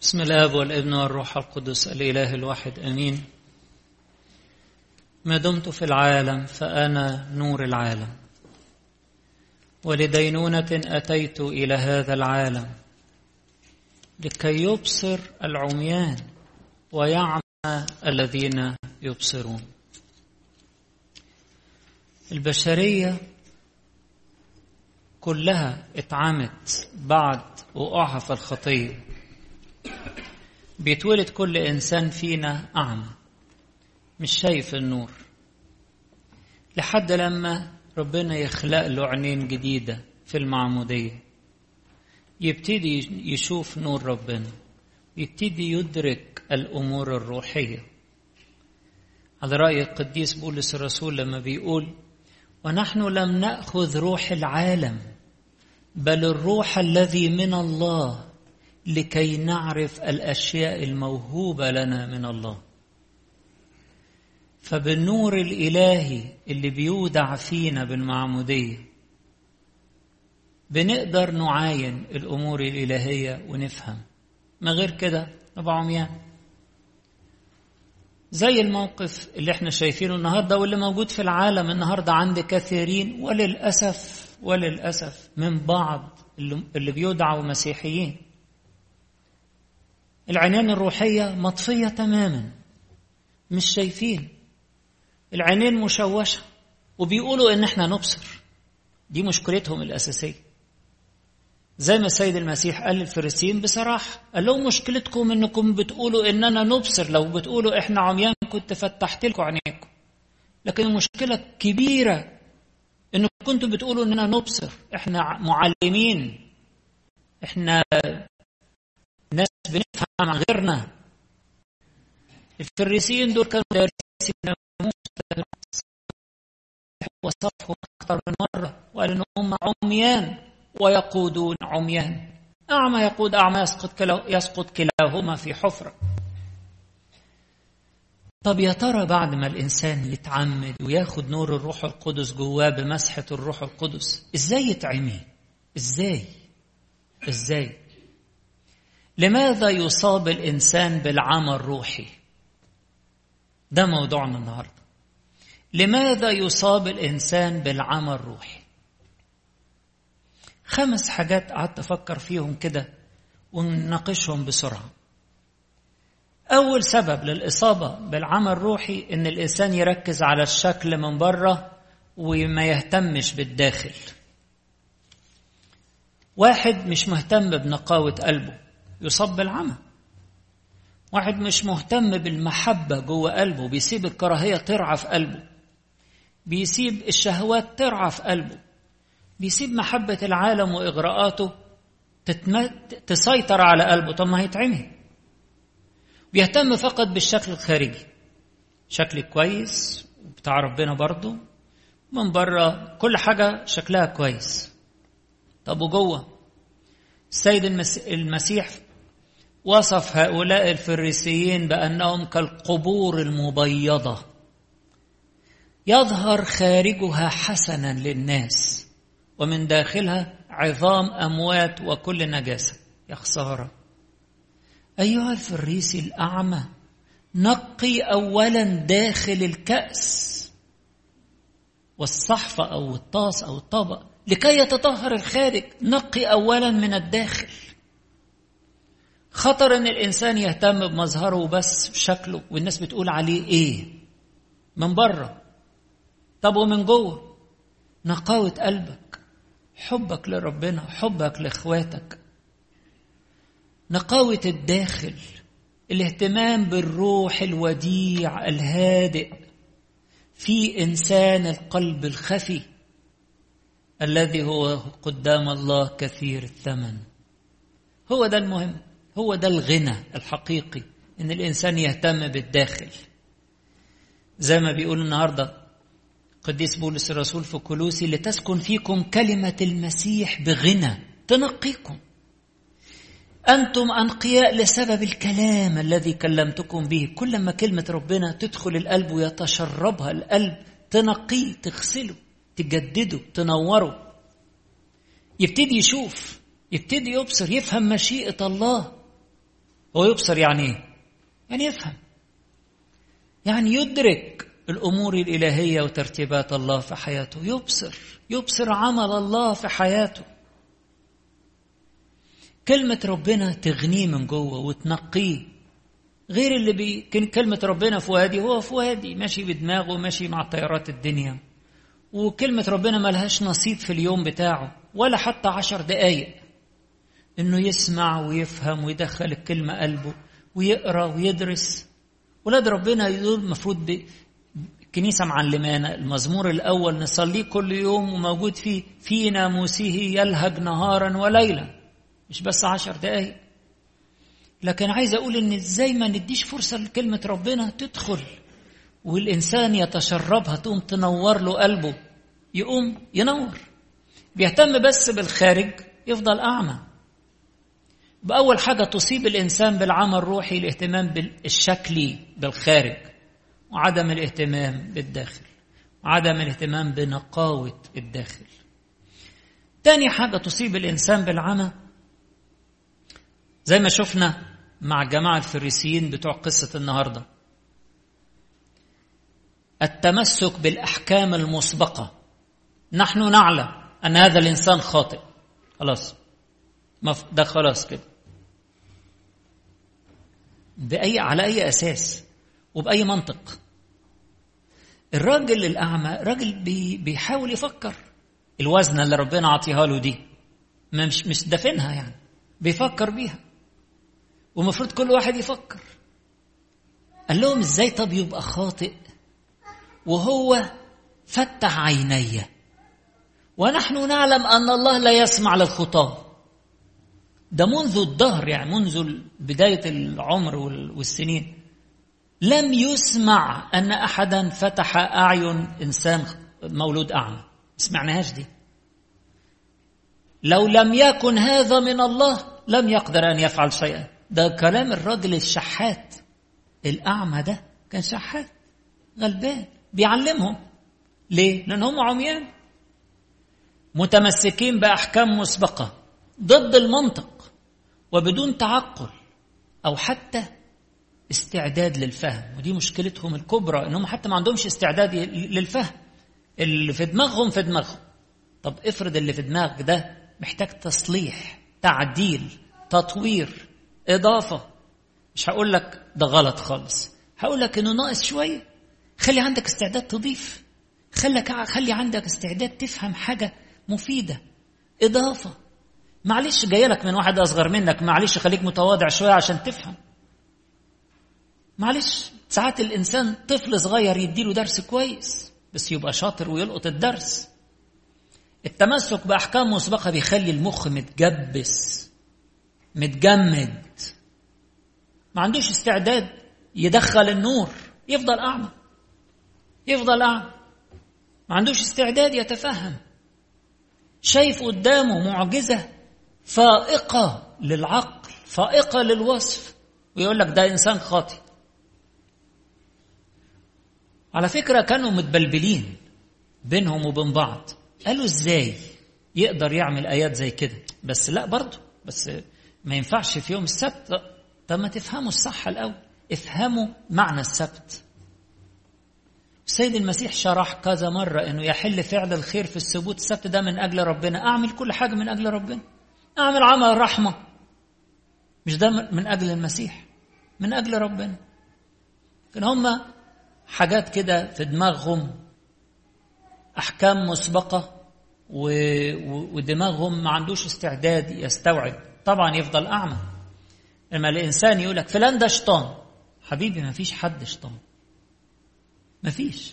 بسم الاب والابن والروح القدس الاله الواحد امين. ما دمت في العالم فانا نور العالم. ولدينونه أتيت إلى هذا العالم لكي يبصر العميان ويعمى الذين يبصرون. البشرية كلها اتعمت بعد وقوعها في الخطيه بيتولد كل إنسان فينا أعمى مش شايف النور. لحد لما ربنا يخلق له عينين جديدة في المعمودية. يبتدي يشوف نور ربنا يبتدي يدرك الأمور الروحية. على رأي القديس بولس الرسول لما بيقول ونحن لم نأخذ روح العالم بل الروح الذي من الله لكي نعرف الأشياء الموهوبة لنا من الله. فبالنور الإلهي اللي بيودع فينا بالمعمودية بنقدر نعاين الأمور الإلهية ونفهم. ما غير كده نبقى عميان؟ زي الموقف اللي إحنا شايفينه النهارده واللي موجود في العالم النهارده عند كثيرين وللأسف وللأسف من بعض اللي بيدعوا مسيحيين. العينين الروحية مطفية تماما. مش شايفين. العينين مشوشة. وبيقولوا إن إحنا نبصر. دي مشكلتهم الأساسية. زي ما السيد المسيح قال للفريسيين بصراحة قال لهم مشكلتكم إنكم بتقولوا إننا نبصر. لو بتقولوا إحنا عميان كنت فتحت لكم عينيكم. لكن المشكلة كبيرة إنكم كنتوا بتقولوا إننا نبصر. إحنا معلمين. إحنا ناس بنفهم. عن غيرنا الفريسيين دول كانوا دارسين وصفهم أكثر من مرة وقال إن هم عميان ويقودون عميان أعمى يقود أعمى يسقط, كلا يسقط كلاهما في حفرة طب يا ترى بعد ما الإنسان يتعمد وياخد نور الروح القدس جواه بمسحة الروح القدس إزاي يتعمي؟ إزاي؟ إزاي؟ لماذا يصاب الإنسان بالعمى الروحي؟ ده موضوعنا النهارده. لماذا يصاب الإنسان بالعمى الروحي؟ خمس حاجات قعدت أفكر فيهم كده ونناقشهم بسرعة. أول سبب للإصابة بالعمى الروحي إن الإنسان يركز على الشكل من بره وما يهتمش بالداخل. واحد مش مهتم بنقاوة قلبه. يصاب بالعمى واحد مش مهتم بالمحبة جوه قلبه بيسيب الكراهية ترعى في قلبه. بيسيب الشهوات ترعى في قلبه. بيسيب محبة العالم وإغراءاته. تسيطر على قلبه. طب ما هيتعمي. بيهتم فقط بالشكل الخارجي. شكل كويس بتاع ربنا برضه. من بره كل حاجة شكلها كويس. طب وجوه؟ السيد المسيح وصف هؤلاء الفريسيين بأنهم كالقبور المبيضة. يظهر خارجها حسنا للناس ومن داخلها عظام أموات وكل نجاسة. يا خسارة. أيها الفريسي الأعمى نقي اولا داخل الكأس والصحفه أو الطاس أو الطبق لكي يتطهر الخارج. نقي اولا من الداخل. خطر إن الإنسان يهتم بمظهره بس بشكله والناس بتقول عليه إيه؟ من بره. طب ومن جوه؟ نقاوة قلبك حبك لربنا حبك لإخواتك. نقاوة الداخل الاهتمام بالروح الوديع الهادئ في إنسان القلب الخفي الذي هو قدام الله كثير الثمن. هو ده المهم. هو ده الغنى الحقيقي إن الإنسان يهتم بالداخل. زي ما بيقول النهارده قديس بولس الرسول في كلوسي لتسكن فيكم كلمة المسيح بغنى تنقيكم. أنتم أنقياء لسبب الكلام الذي كلمتكم به. كل ما كلمة ربنا تدخل القلب ويتشربها القلب تنقيه تغسله تجدده تنوره. يبتدي يشوف يبتدي يبصر يفهم مشيئة الله. هو يبصر يعني إيه يعني يفهم. يعني يدرك الأمور الإلهية وترتيبات الله في حياته. يبصر يبصر عمل الله في حياته. كلمة ربنا تغنيه من جوه وتنقيه. غير اللي بي كلمة ربنا في وادي هو في وادي ماشي بدماغه ماشي مع طيارات الدنيا. وكلمة ربنا ملهاش نصيب في اليوم بتاعه ولا حتى عشر دقايق. إنه يسمع ويفهم ويدخل الكلمة قلبه ويقرأ ويدرس. ولاد ربنا دول المفروض الكنيسة معلمانا المزمور الأول نصليه كل يوم وموجود فيه في ناموسه يلهج نهارا وليلا مش بس عشر دقايق. لكن عايز أقول إن إزاي ما نديش فرصة لكلمة ربنا تدخل والإنسان يتشربها تقوم تنور له قلبه يقوم ينور. بيهتم بس بالخارج يفضل أعمى. بأول حاجة تصيب الإنسان بالعمى الروحي الاهتمام بالشكلي بالخارج وعدم الاهتمام بالداخل وعدم الاهتمام بنقاوة الداخل. تاني حاجة تصيب الإنسان بالعمى زي ما شفنا مع جماعة الفريسيين بتوع قصة النهاردة. التمسك بالأحكام المسبقة. نحن نعلم أن هذا الإنسان خاطئ. خلاص. ده خلاص كده. بأي على أي أساس وبأي منطق. الراجل الأعمى راجل بي بيحاول يفكر. الوزنة اللي ربنا عطيها له دي مش مش دافنها يعني بيفكر بيها. ومفروض كل واحد يفكر. قال لهم إزاي طب يبقى خاطئ؟ وهو فتح عيني. ونحن نعلم أن الله لا يسمع للخطاه ده منذ الدهر يعني منذ بداية العمر والسنين. لم يسمع أن احدا فتح أعين إنسان مولود أعمى. سمعناهاش دي. لو لم يكن هذا من الله لم يقدر أن يفعل شيئا. ده كلام الراجل الشحات. الأعمى ده كان شحات غلبان بيعلمهم. ليه؟ لأن هم عميان. متمسكين بأحكام مسبقة. ضد المنطق. وبدون تعقل أو حتى استعداد للفهم. ودي مشكلتهم الكبرى انهم حتى ما عندهمش استعداد للفهم. اللي في دماغهم في دماغهم. طب افرض اللي في دماغك ده محتاج تصليح تعديل تطوير إضافة. مش هقول لك ده غلط خالص. هقول لك إنه ناقص شوية. خلي عندك استعداد تضيف. خلك خلي عندك استعداد تفهم حاجة مفيدة. إضافة. معلش جاي لك من واحد أصغر منك معلش خليك متواضع شوية عشان تفهم. معلش ساعات الإنسان طفل صغير يديله درس كويس بس يبقى شاطر ويلقط الدرس. التمسك بأحكام مسبقة بيخلي المخ متجبس متجمد. ما عندوش استعداد يدخل النور يفضل أعمى يفضل أعمى. ما عندوش استعداد يتفهم. شايف قدامه معجزة فائقة للعقل فائقة للوصف. ويقول لك ده إنسان خاطئ. على فكرة كانوا متبلبلين بينهم وبين بعض. قالوا إزاي يقدر يعمل آيات زي كده؟ بس لا برضه بس ما ينفعش في يوم السبت. طب ما تفهموا الصح الأول. افهموا معنى السبت. السيد المسيح شرح كذا مرة إنه يحل فعل الخير في السبوت السبت ده من أجل ربنا. أعمل كل حاجة من أجل ربنا. أعمل عمل رحمة. مش ده من أجل المسيح من أجل ربنا. لكن هم حاجات كده في دماغهم أحكام مسبقة. ودماغهم ما عندوش استعداد يستوعب. طبعا يفضل أعمى. لما الإنسان يقول لك فلان ده شيطان حبيبي ما فيش حد شيطان. ما فيش.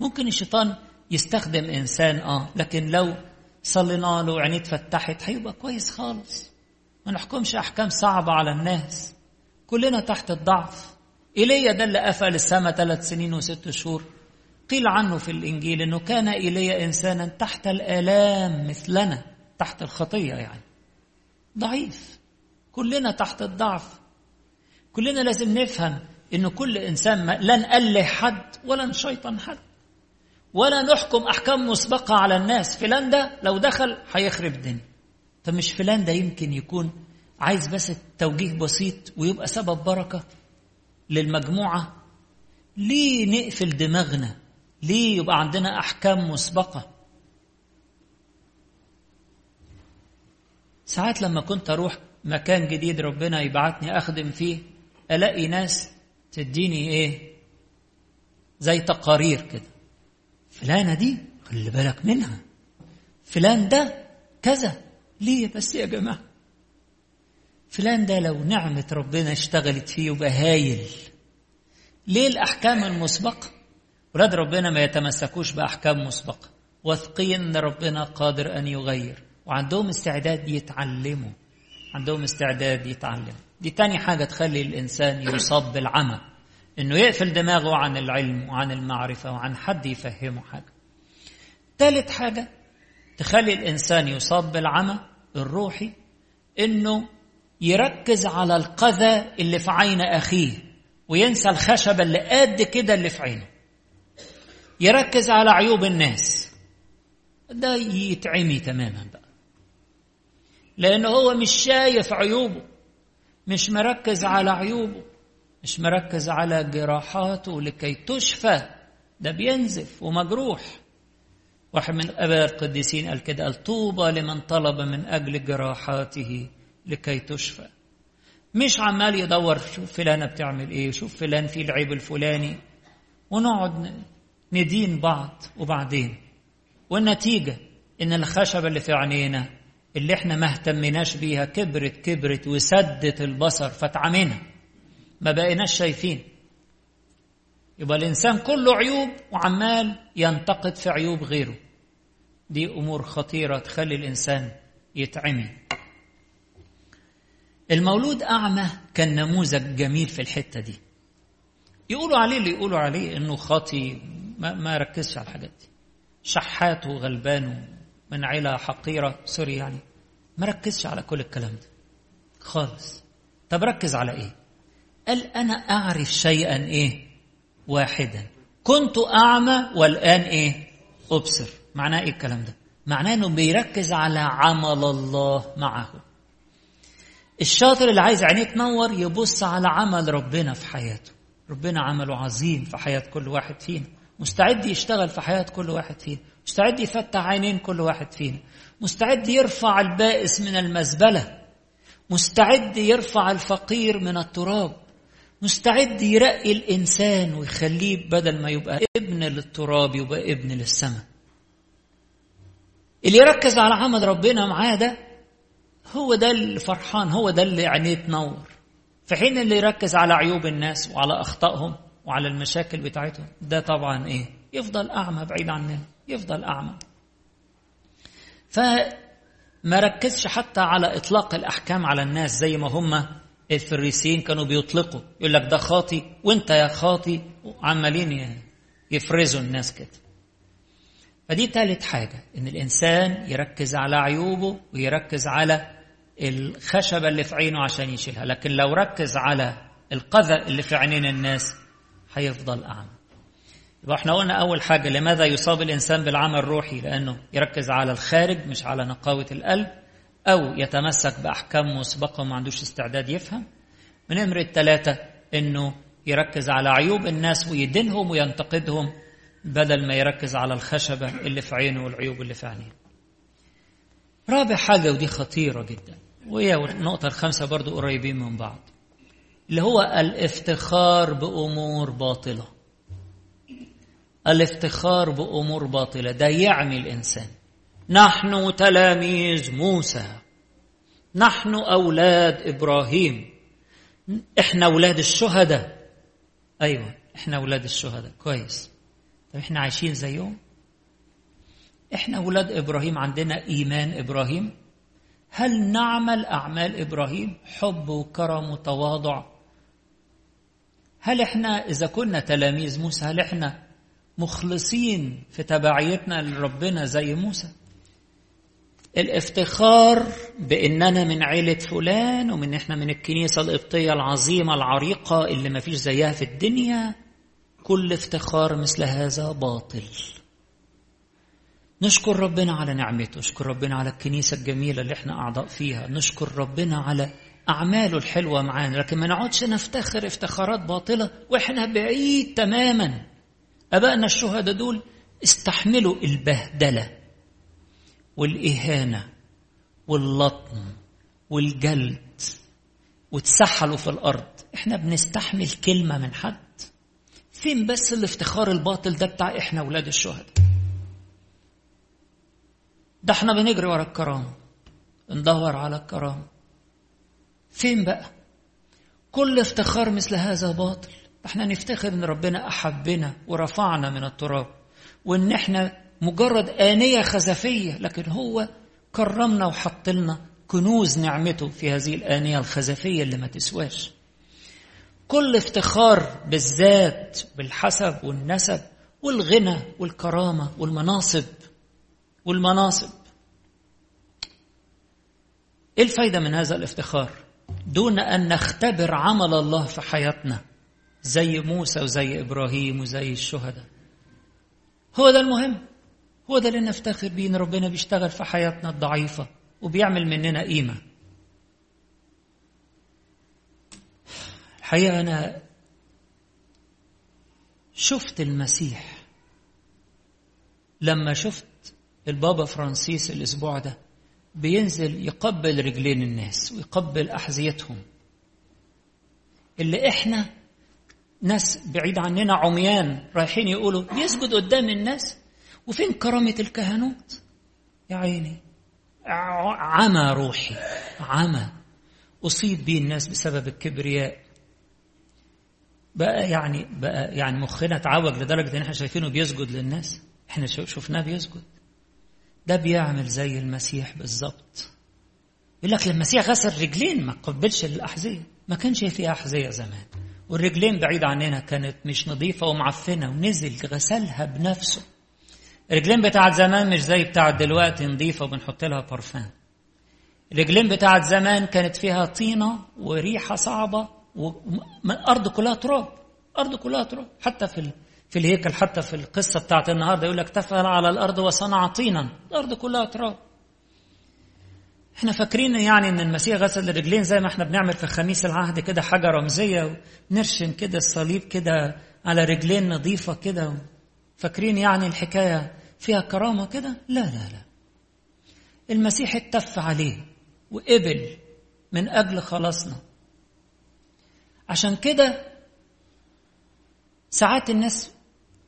ممكن الشيطان يستخدم إنسان آه لكن لو صلينا له وعينيه اتفتحت هيبقى كويس خالص. ما نحكمش أحكام صعبة على الناس. كلنا تحت الضعف. ايليا ده اللي قفل السماء ثلاث سنين وست شهور. قيل عنه في الإنجيل إنه كان ايليا إنسانا تحت الآلام مثلنا. تحت الخطية يعني. ضعيف. كلنا تحت الضعف. كلنا لازم نفهم إنه كل إنسان لا نأله حد ولا نشيطن حد. ولا نحكم أحكام مسبقة على الناس. فلان ده لو دخل هيخرب الدنيا طب مش فلان ده يمكن يكون عايز بس توجيه بسيط ويبقى سبب بركة للمجموعة. ليه نقفل دماغنا؟ ليه يبقى عندنا أحكام مسبقة؟ ساعات لما كنت أروح مكان جديد ربنا يبعتني أخدم فيه ألاقي ناس تديني إيه؟ زي تقارير كده. فلانة دي خلي بالك منها. فلان ده كذا. ليه بس يا جماعة؟ فلان ده لو نعمة ربنا اشتغلت فيه يبقى هايل. ليه الأحكام المسبقة؟ ولاد ربنا ما يتمسكوش بأحكام مسبقة. واثقين أن ربنا قادر أن يغير. وعندهم استعداد يتعلموا. عندهم استعداد يتعلم دي تاني حاجة تخلي الإنسان يصاب بالعمى. إنه يقفل دماغه عن العلم وعن المعرفة وعن حد يفهمه حاجة. تالت حاجة تخلي الإنسان يصاب بالعمى الروحي إنه يركز على القذى اللي في عين أخيه وينسى الخشبة اللي قد كده اللي في عينه. يركز على عيوب الناس. ده يتعمي تماما بقى. لأنه هو مش شايف عيوبه مش مركز على عيوبه. مش مركز على جراحاته لكي تشفى. ده بينزف ومجروح. واحد من أباء القديسين قال كده قال طوبى لمن طلب من أجل جراحاته لكي تشفى. مش عمال يدور شوف فلانة بتعمل إيه شوف فلان في العيب الفلاني. ونقعد ندين بعض وبعدين. والنتيجة إن الخشبة اللي في عينينا اللي إحنا ما اهتمناش بيها كبرت كبرت وسدت البصر فتعمينا ما بقيناش شايفين. يبقى الإنسان كله عيوب وعمال ينتقد في عيوب غيره. دي أمور خطيرة تخلي الإنسان يتعمي. المولود أعمى كان نموذج جميل في الحتة دي. يقولوا عليه اللي يقولوا عليه إنه خاطي ما, ما ركزش على الحاجات دي. شحات وغلبان من عيلة حقيرة سوري يعني. ما ركزش على كل الكلام ده خالص. طب ركز على إيه؟ قال أنا أعرف شيئا إيه؟ واحدا. كنت أعمى والآن إيه؟ أبصر. معناه إيه الكلام ده؟ معناه إنه بيركز على عمل الله معه. الشاطر اللي عايز عينيه تنور يبص على عمل ربنا في حياته. ربنا عمله عظيم في حياة كل واحد فينا. مستعد يشتغل في حياة كل واحد فينا. مستعد يفتح عينين كل واحد فينا. مستعد يرفع البائس من المزبلة. مستعد يرفع الفقير من التراب. مستعد يرقي الإنسان ويخليه بدل ما يبقى ابن للتراب يبقى ابن للسماء. اللي يركز على عمل ربنا معاه ده هو ده اللي فرحان هو ده اللي عينيه تنور في حين اللي يركز على عيوب الناس وعلى أخطائهم وعلى المشاكل بتاعتهم ده طبعا إيه؟ يفضل أعمى بعيد عننا يفضل أعمى. فما ركزش حتى على إطلاق الأحكام على الناس زي ما هم الفريسيين كانوا بيطلقوا يقول لك ده خاطي وانت يا خاطي عمالين يفرزوا الناس كده. فدي ثالث حاجة إن الإنسان يركز على عيوبه ويركز على الخشبة اللي في عينه عشان يشيلها لكن لو ركز على القذى اللي في عينين الناس هيفضل أعمى. يبقى إحنا قلنا أول حاجة لماذا يصاب الإنسان بالعمى الروحي؟ لأنه يركز على الخارج مش على نقاوة القلب. أو يتمسك بأحكام مسبقة وما عندوش استعداد يفهم من أمر الثلاثة إنه يركز على عيوب الناس ويدينهم وينتقدهم بدل ما يركز على الخشبة اللي في عينه والعيوب اللي في عينيه. رابع حاجة ودي خطيرة جدا وهي النقطة الخامسة برضو قريبين من بعض اللي هو الافتخار بأمور باطلة. الافتخار بأمور باطلة ده يعمي الإنسان. نحن تلاميذ موسى. نحن أولاد إبراهيم. إحنا أولاد الشهداء. أيوة إحنا أولاد الشهداء. كويس. طب إحنا عايشين زيهم؟ إحنا أولاد إبراهيم عندنا إيمان إبراهيم. هل نعمل أعمال إبراهيم؟ حب وكرم وتواضع. هل إحنا إذا كنا تلاميذ موسى هل إحنا مخلصين في تبعيتنا لربنا زي موسى؟ الافتخار باننا من عيلة فلان ومن إحنا من الكنيسة القبطية العظيمة العريقة اللي ما فيش زيها في الدنيا كل افتخار مثل هذا باطل. نشكر ربنا على نعمته نشكر ربنا على الكنيسة الجميلة اللي إحنا أعضاء فيها نشكر ربنا على أعماله الحلوة معانا لكن ما نقعدش نفتخر افتخارات باطلة وإحنا بعيد تماما. أبائنا الشهداء دول استحملوا البهدلة. والإهانة واللطم والجلد واتسحلوا في الأرض. إحنا بنستحمل كلمة من حد. فين بس الافتخار الباطل ده بتاع إحنا أولاد الشهداء؟ ده إحنا بنجري ورا الكرامة. ندور على الكرامة. فين بقى؟ كل افتخار مثل هذا باطل. إحنا نفتخر إن ربنا أحبنا ورفعنا من التراب. وإن إحنا مجرد آنية خزفية لكن هو كرمنا وحط لنا كنوز نعمته في هذه الآنية الخزفية اللي ما تسواش. كل افتخار بالذات بالحسب والنسب والغنى والكرامة والمناصب والمناصب. إيه الفايدة من هذا الافتخار؟ دون أن نختبر عمل الله في حياتنا زي موسى وزي إبراهيم وزي الشهداء. هو ده المهم. هو ده اللي نفتخر بيه إن ربنا بيشتغل في حياتنا الضعيفة وبيعمل مننا قيمة. الحقيقة أنا شفت المسيح لما شفت البابا فرانسيس الأسبوع ده بينزل يقبل رجلين الناس ويقبل أحذيتهم. اللي إحنا ناس بعيد عننا عميان رايحين يقولوا يسجد قدام الناس وفين كرامة الكهنوت؟ يا عيني. عمى روحي عمى. أصيب به الناس بسبب الكبرياء. بقى يعني بقى يعني مخنا اتعوج لدرجة إن إحنا شايفينه بيسجد للناس. إحنا شفناه بيسجد. ده بيعمل زي المسيح بالظبط يقول لك المسيح غسل رجلين ما قبلش الأحذية. ما كانش فيها أحذية زمان. والرجلين بعيد عننا كانت مش نظيفة ومعفنة ونزل غسلها بنفسه. الرجلين بتاعت زمان مش زي بتاعت دلوقتي نظيفة وبنحط لها برفان الرجلين بتاعت زمان كانت فيها طينة وريحة صعبة والأرض كلها تراب الأرض كلها تراب. حتى في في الهيكل حتى في القصة بتاعت النهاردة يقول لك تفعل على الأرض وصنع طينا. الأرض كلها تراب. إحنا فاكرين يعني إن المسيح غسل الرجلين زي ما إحنا بنعمل في خميس العهد كده حاجة رمزية ونرشم كده الصليب كده على رجلين نظيفة كده. فاكرين يعني الحكاية فيها كرامة كده لا لا لا. المسيح اتف عليه وقبل من أجل خلاصنا. عشان كده ساعات الناس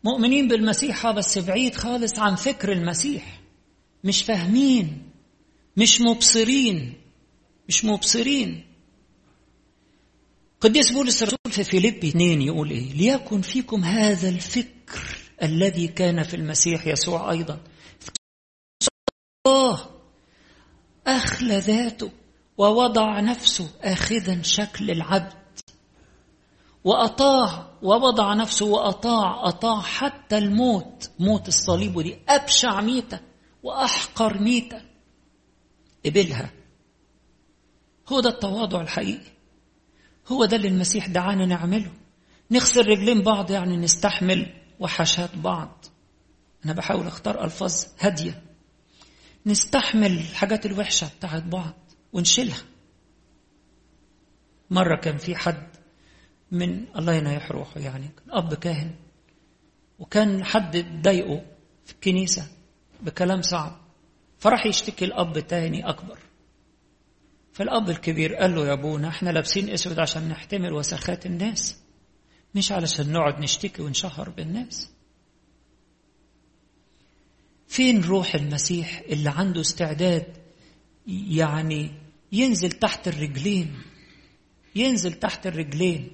مؤمنين بالمسيح بس بعيد خالص عن فكر المسيح. مش فاهمين مش مبصرين مش مبصرين. قديس بولس الرسول في فيليبي 2 يقول إيه؟ ليكن فيكم هذا الفكر. الذي كان في المسيح يسوع أيضا. الله أخلى ذاته ووضع نفسه اخذا شكل العبد. وأطاع ووضع نفسه وأطاع أطاع حتى الموت موت الصليب ودي أبشع ميتة وأحقر ميتة. قبلها. هو ده التواضع الحقيقي. هو ده اللي المسيح دعانا نعمله. نغسل رجلين بعض يعني نستحمل. وحشات بعض. أنا بحاول أختار ألفاظ هادية. نستحمل الحاجات الوحشة بتاعت بعض ونشيلها. مرة كان في حد من الله ينايح روحه يعني كان أب كاهن. وكان حد ضايقه في الكنيسة بكلام صعب. فراح يشتكي الأب تاني أكبر. فالأب الكبير قال له يا أبونا إحنا لابسين أسود عشان نحتمل وسخات الناس. مش علشان نقعد نشتكي ونشهر بالناس. فين روح المسيح اللي عنده استعداد يعني ينزل تحت الرجلين؟ ينزل تحت الرجلين.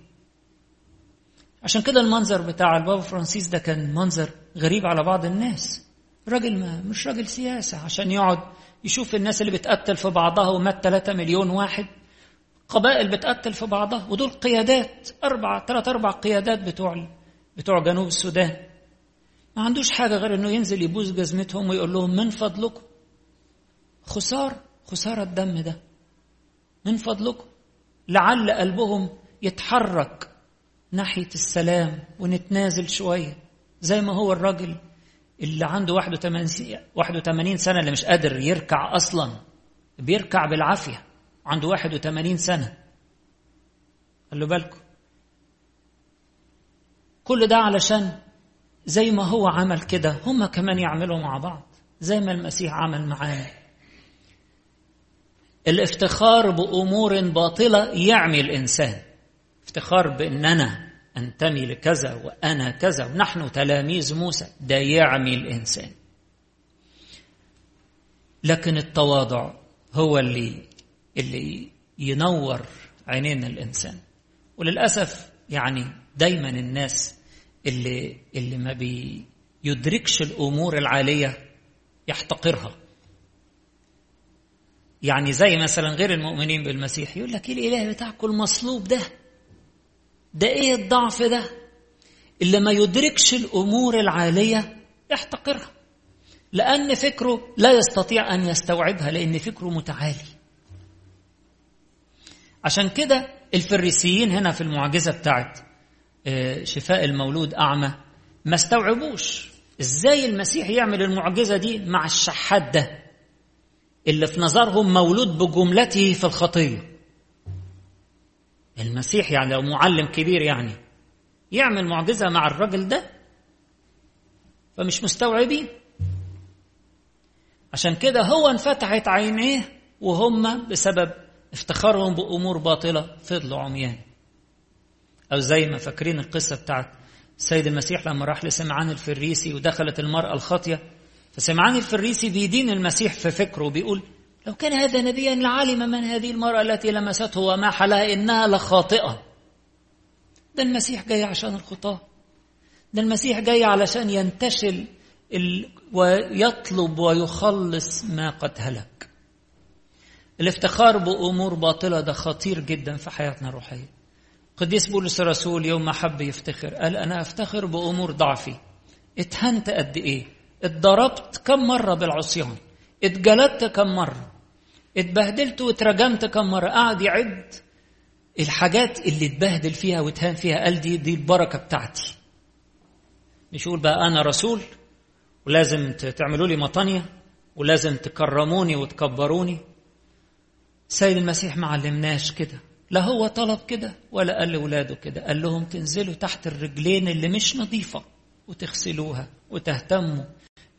عشان كده المنظر بتاع البابا فرانسيس ده كان منظر غريب على بعض الناس. راجل ما مش راجل سياسة عشان يقعد يشوف الناس اللي بتقتل في بعضها ومات 3 مليون واحد. قبائل بتقتل في بعضها ودول قيادات أربع ثلاث أربع قيادات بتوع بتوع جنوب السودان. ما عندوش حاجة غير إنه ينزل يبوس جزمتهم ويقول لهم من فضلكم؟ خسارة خسارة الدم ده. من فضلكم؟ لعل قلبهم يتحرك ناحية السلام ونتنازل شوية. زي ما هو الراجل اللي عنده 81 81 سنة اللي مش قادر يركع أصلا بيركع بالعافية. عنده 81 سنة. خلوا بالكم كل ده علشان زي ما هو عمل كده هم كمان يعملوا مع بعض زي ما المسيح عمل معانا الافتخار بأمور باطلة يعمي الإنسان. افتخار بأن أنا أنتمي لكذا وأنا كذا ونحن تلاميذ موسى ده يعمي الإنسان. لكن التواضع هو اللي اللي ينور عينين الإنسان. وللأسف يعني دايما الناس اللي اللي ما بيدركش الأمور العالية يحتقرها. يعني زي مثلا غير المؤمنين بالمسيح يقول لك إيه الإله بتاعكم المصلوب ده؟ ده إيه الضعف ده؟ اللي ما يدركش الأمور العالية يحتقرها. لأن فكره لا يستطيع أن يستوعبها لأن فكره متعالي. عشان كده الفريسيين هنا في المعجزة بتاعت شفاء المولود أعمى ما استوعبوش إزاي المسيح يعمل المعجزة دي مع الشحات ده اللي في نظرهم مولود بجملته في الخطية. المسيح يعني لو معلم كبير يعني يعمل معجزة مع الراجل ده فمش مستوعبين. عشان كده هو انفتحت عينيه وهم بسبب افتخارهم بأمور باطلة. فضلوا عميان أو زي ما فاكرين القصة بتاعت السيد المسيح لما راح لسمعان الفريسي ودخلت المرأة الخاطية. فسمعان الفريسي بيدين المسيح في فكره بيقول لو كان هذا نبيا لعلم من هذه المرأة التي لمسته وما حلها إنها لخاطئة؟ ده المسيح جاي عشان الخطاة. ده المسيح جاي علشان ينتشل. ويطلب ويخلص ما قد هلك. الافتخار بأمور باطلة ده خطير جدا في حياتنا الروحية. قديس بولس الرسول يوم ما حب يفتخر قال أنا أفتخر بأمور ضعفي. اتهنت قد إيه؟ اتضربت كم مرة بالعصيان. اتجلدت كم مرة. اتبهدلت واترجمت كم مرة. قعد يعد. الحاجات اللي اتبهدل فيها واتهان فيها قال دي دي البركة بتاعتي. مش يقول بقى أنا رسول ولازم تعملوا لي مطانية ولازم تكرموني وتكبروني. سيد المسيح ما علمناش كده. لا هو طلب كده ولا قال لولاده كده. قال لهم تنزلوا تحت الرجلين اللي مش نظيفة وتغسلوها وتهتموا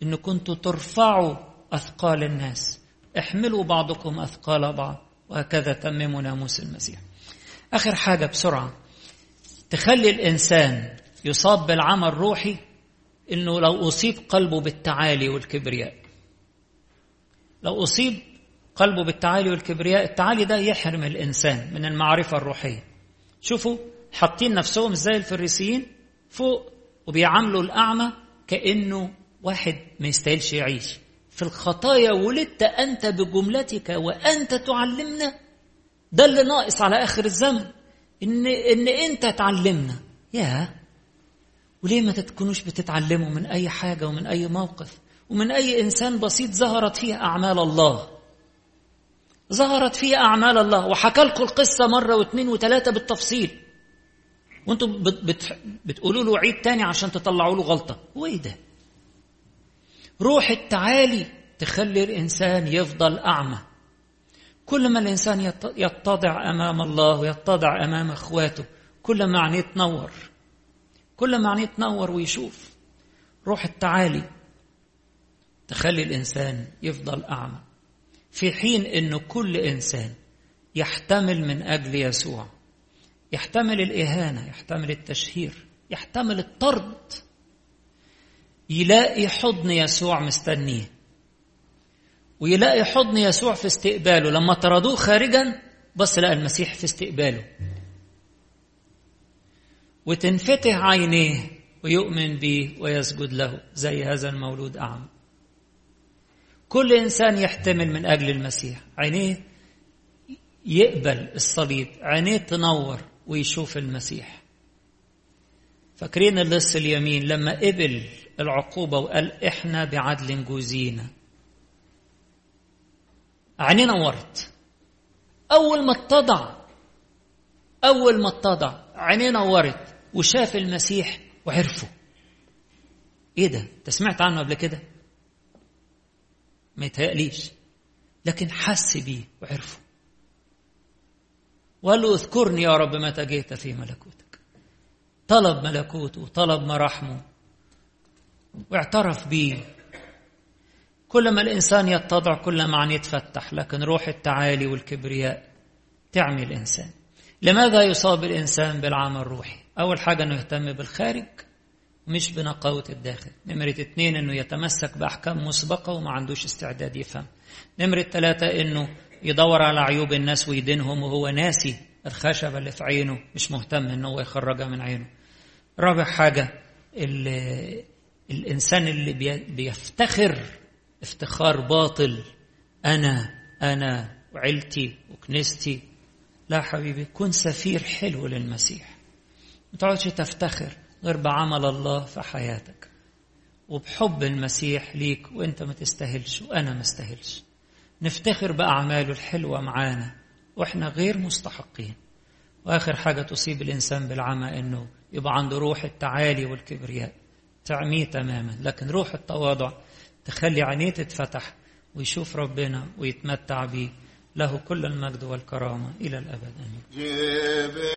إن كنتوا ترفعوا أثقال الناس. احملوا بعضكم أثقال بعض. وهكذا تمموا ناموس المسيح. آخر حاجة بسرعة. تخلي الإنسان يصاب بالعمى الروحي إنه لو أصيب قلبه بالتعالي والكبرياء. لو أصيب قلبه بالتعالي والكبرياء التعالي ده يحرم الإنسان من المعرفة الروحية. شوفوا حاطين نفسهم زي الفريسيين فوق وبيعاملوا الأعمى كأنه واحد ما يستاهلش يعيش. في الخطايا ولدت أنت بجملتك وأنت تعلمنا. ده اللي ناقص على آخر الزمن إن, إن أنت تعلمنا. يا! وليه ما تكونوش بتتعلموا من أي حاجة ومن أي موقف؟ ومن أي إنسان بسيط ظهرت فيه أعمال الله؟ ظهرت فيه أعمال الله. وحكى لكم القصة مرة واثنين وثلاثة بالتفصيل. وأنتم بت بت بتقولوا له عيد تاني عشان تطلعوا له غلطة. وايه ده؟ روح التعالي تخلي الإنسان يفضل أعمى. كل ما الإنسان يتضع أمام الله ويتضع أمام أخواته كل ما عينيه تنور كل ما عينيه تنور ويشوف. روح التعالي تخلي الإنسان يفضل أعمى. في حين أنه كل إنسان يحتمل من أجل يسوع يحتمل الإهانة يحتمل التشهير يحتمل الطرد يلاقي حضن يسوع مستنيه. ويلاقي حضن يسوع في استقباله لما طردوه خارجا بص لقى المسيح في استقباله. وتنفتح عينيه ويؤمن به ويسجد له زي هذا المولود أعمى. كل إنسان يحتمل من أجل المسيح. عينيه يقبل الصليب عينيه تنور ويشوف المسيح. فاكرين اللص اليمين لما قبل العقوبة وقال إحنا بعدل جوزينا. عينيه نورت. أول ما اتضع أول ما اتضع عينيه نورت وشاف المسيح وعرفه. إيه ده؟ أنت سمعت عنه قبل كده؟ ما يتهيأليش. لكن حس بيه وعرفه وقال له اذكرني يا رب متى جئت في ملكوتك. طلب ملكوته وطلب مراحمه واعترف بيه. كل ما الإنسان يتضع كل ما عن يتفتح لكن روح التعالي والكبرياء تعمي الإنسان. لماذا يصاب الإنسان بالعمى الروحي؟ أول حاجة أنه يهتم بالخارج. مش بنقاوة الداخل. نمرة اتنين أنه يتمسك بأحكام مسبقة وما عندوش استعداد يفهم. نمرة ثلاثة أنه يدور على عيوب الناس ويدينهم وهو ناسي الخشبة اللي في عينه مش مهتم أنه هو يخرجها من عينه. رابع حاجة الإنسان اللي بيفتخر افتخار باطل أنا أنا وعيلتي وكنيستي. لا حبيبي كن سفير حلو للمسيح. ما تقعدش تفتخر. غير بعمل الله في حياتك. وبحب المسيح ليك وانت ما تستاهلش وأنا ما استاهلش. نفتخر بأعماله الحلوة معانا وإحنا غير مستحقين. وآخر حاجة تصيب الإنسان بالعمى إنه يبقى عنده روح التعالي والكبرياء. تعميه تماما لكن روح التواضع تخلي عينيه تتفتح ويشوف ربنا ويتمتع بيه. له كل المجد والكرامة إلى الأبد. آمين.